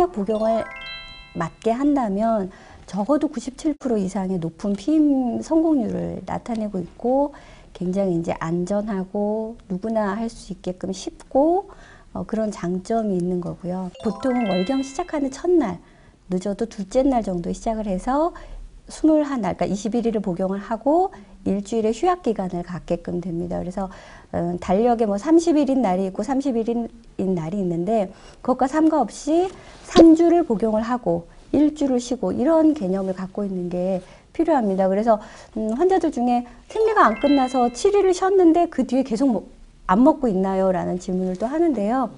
피임약 복용을 맞게 한다면 적어도 97% 이상의 높은 피임 성공률을 나타내고 있고 굉장히 이제 안전하고 누구나 할 수 있게끔 쉽고 어, 그런 장점이 있는 거고요. 보통은 월경 시작하는 첫날 늦어도 둘째 날 정도 시작을 해서 21날, 그러니까 21일을 복용을 하고 일주일의 휴약 기간을 갖게끔 됩니다. 그래서 어, 달력에 뭐 30일인 날이 있고 30일인 날이 있는데 그것과 상관없이 3주를 복용을 하고 일주를 쉬고 이런 개념을 갖고 있는 게 필요합니다. 그래서 음, 환자들 중에 생리가 안 끝나서 7일을 쉬었는데 그 뒤에 계속 뭐, 안 먹고 있나요? 라는 질문을 또 하는데요.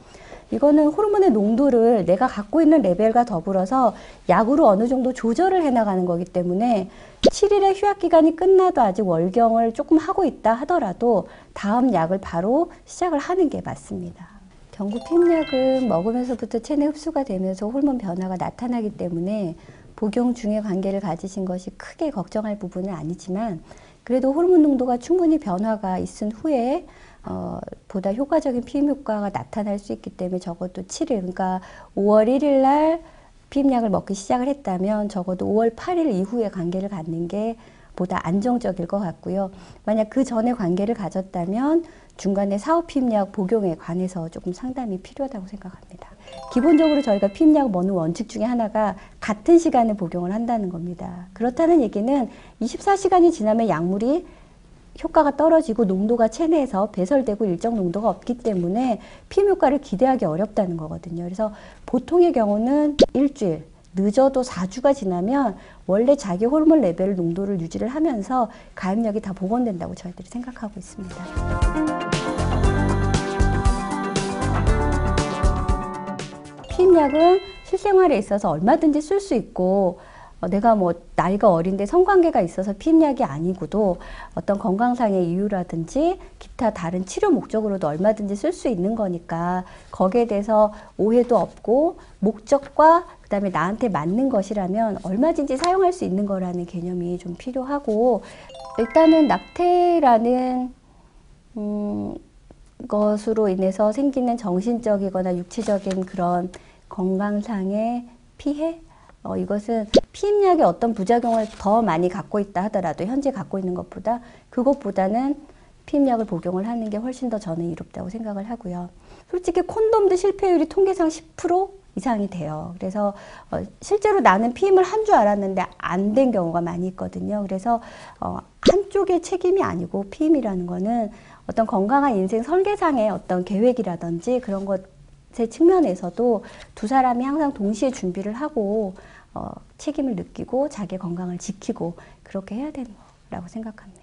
이거는 호르몬의 농도를 내가 갖고 있는 레벨과 더불어서 약으로 어느 정도 조절을 해나가는 거기 때문에 7일의 휴약 기간이 끝나도 아직 월경을 조금 하고 있다 하더라도 다음 약을 바로 시작을 하는 게 맞습니다. 경구 피임약은 먹으면서부터 체내 흡수가 되면서 호르몬 변화가 나타나기 때문에 복용 중에 관계를 가지신 것이 크게 걱정할 부분은 아니지만 그래도 호르몬 농도가 충분히 변화가 있은 후에 어, 보다 효과적인 피임 효과가 나타날 수 있기 때문에 적어도 7일, 그러니까 5월 1일 날 피임약을 먹기 시작을 했다면 적어도 5월 8일 이후에 관계를 갖는 게 보다 안정적일 것 같고요. 만약 그 전에 관계를 가졌다면 중간에 사후 피임약 복용에 관해서 조금 상담이 필요하다고 생각합니다. 기본적으로 저희가 피임약을 먹는 원칙 중에 하나가 같은 시간에 복용을 한다는 겁니다. 그렇다는 얘기는 24시간이 지나면 약물이 효과가 떨어지고 농도가 체내에서 배설되고 일정 농도가 없기 때문에 피임 효과를 기대하기 어렵다는 거거든요. 그래서 보통의 경우는 일주일, 늦어도 4주가 지나면 원래 자기 호르몬 레벨 농도를 유지를 하면서 가입력이 다 복원된다고 저희들이 생각하고 있습니다. 피임약은 실생활에 있어서 얼마든지 쓸 수 있고 어, 내가 뭐 나이가 어린데 성관계가 있어서 피임약이 아니고도 어떤 건강상의 이유라든지 기타 다른 치료 목적으로도 얼마든지 쓸 수 있는 거니까 거기에 대해서 오해도 없고 목적과 그다음에 나한테 맞는 것이라면 얼마든지 사용할 수 있는 거라는 개념이 좀 필요하고 일단은 낙태라는 음, 것으로 인해서 생기는 정신적이거나 육체적인 그런 건강상의 피해 어, 이것은 피임약의 어떤 부작용을 더 많이 갖고 있다 하더라도 현재 갖고 있는 것보다 그것보다는 피임약을 복용을 하는 게 훨씬 더 저는 이롭다고 생각을 하고요. 솔직히 콘돔도 실패율이 통계상 10% 이상이 돼요. 그래서 어, 실제로 나는 피임을 한 줄 알았는데 안 된 경우가 많이 있거든요. 그래서 어, 한쪽의 책임이 아니고 피임이라는 거는 어떤 건강한 인생 설계상의 어떤 계획이라든지 그런 것 의 측면에서도 두 사람이 항상 동시에 준비를 하고 어, 책임을 느끼고 자기 건강을 지키고 그렇게 해야 거라고 생각합니다.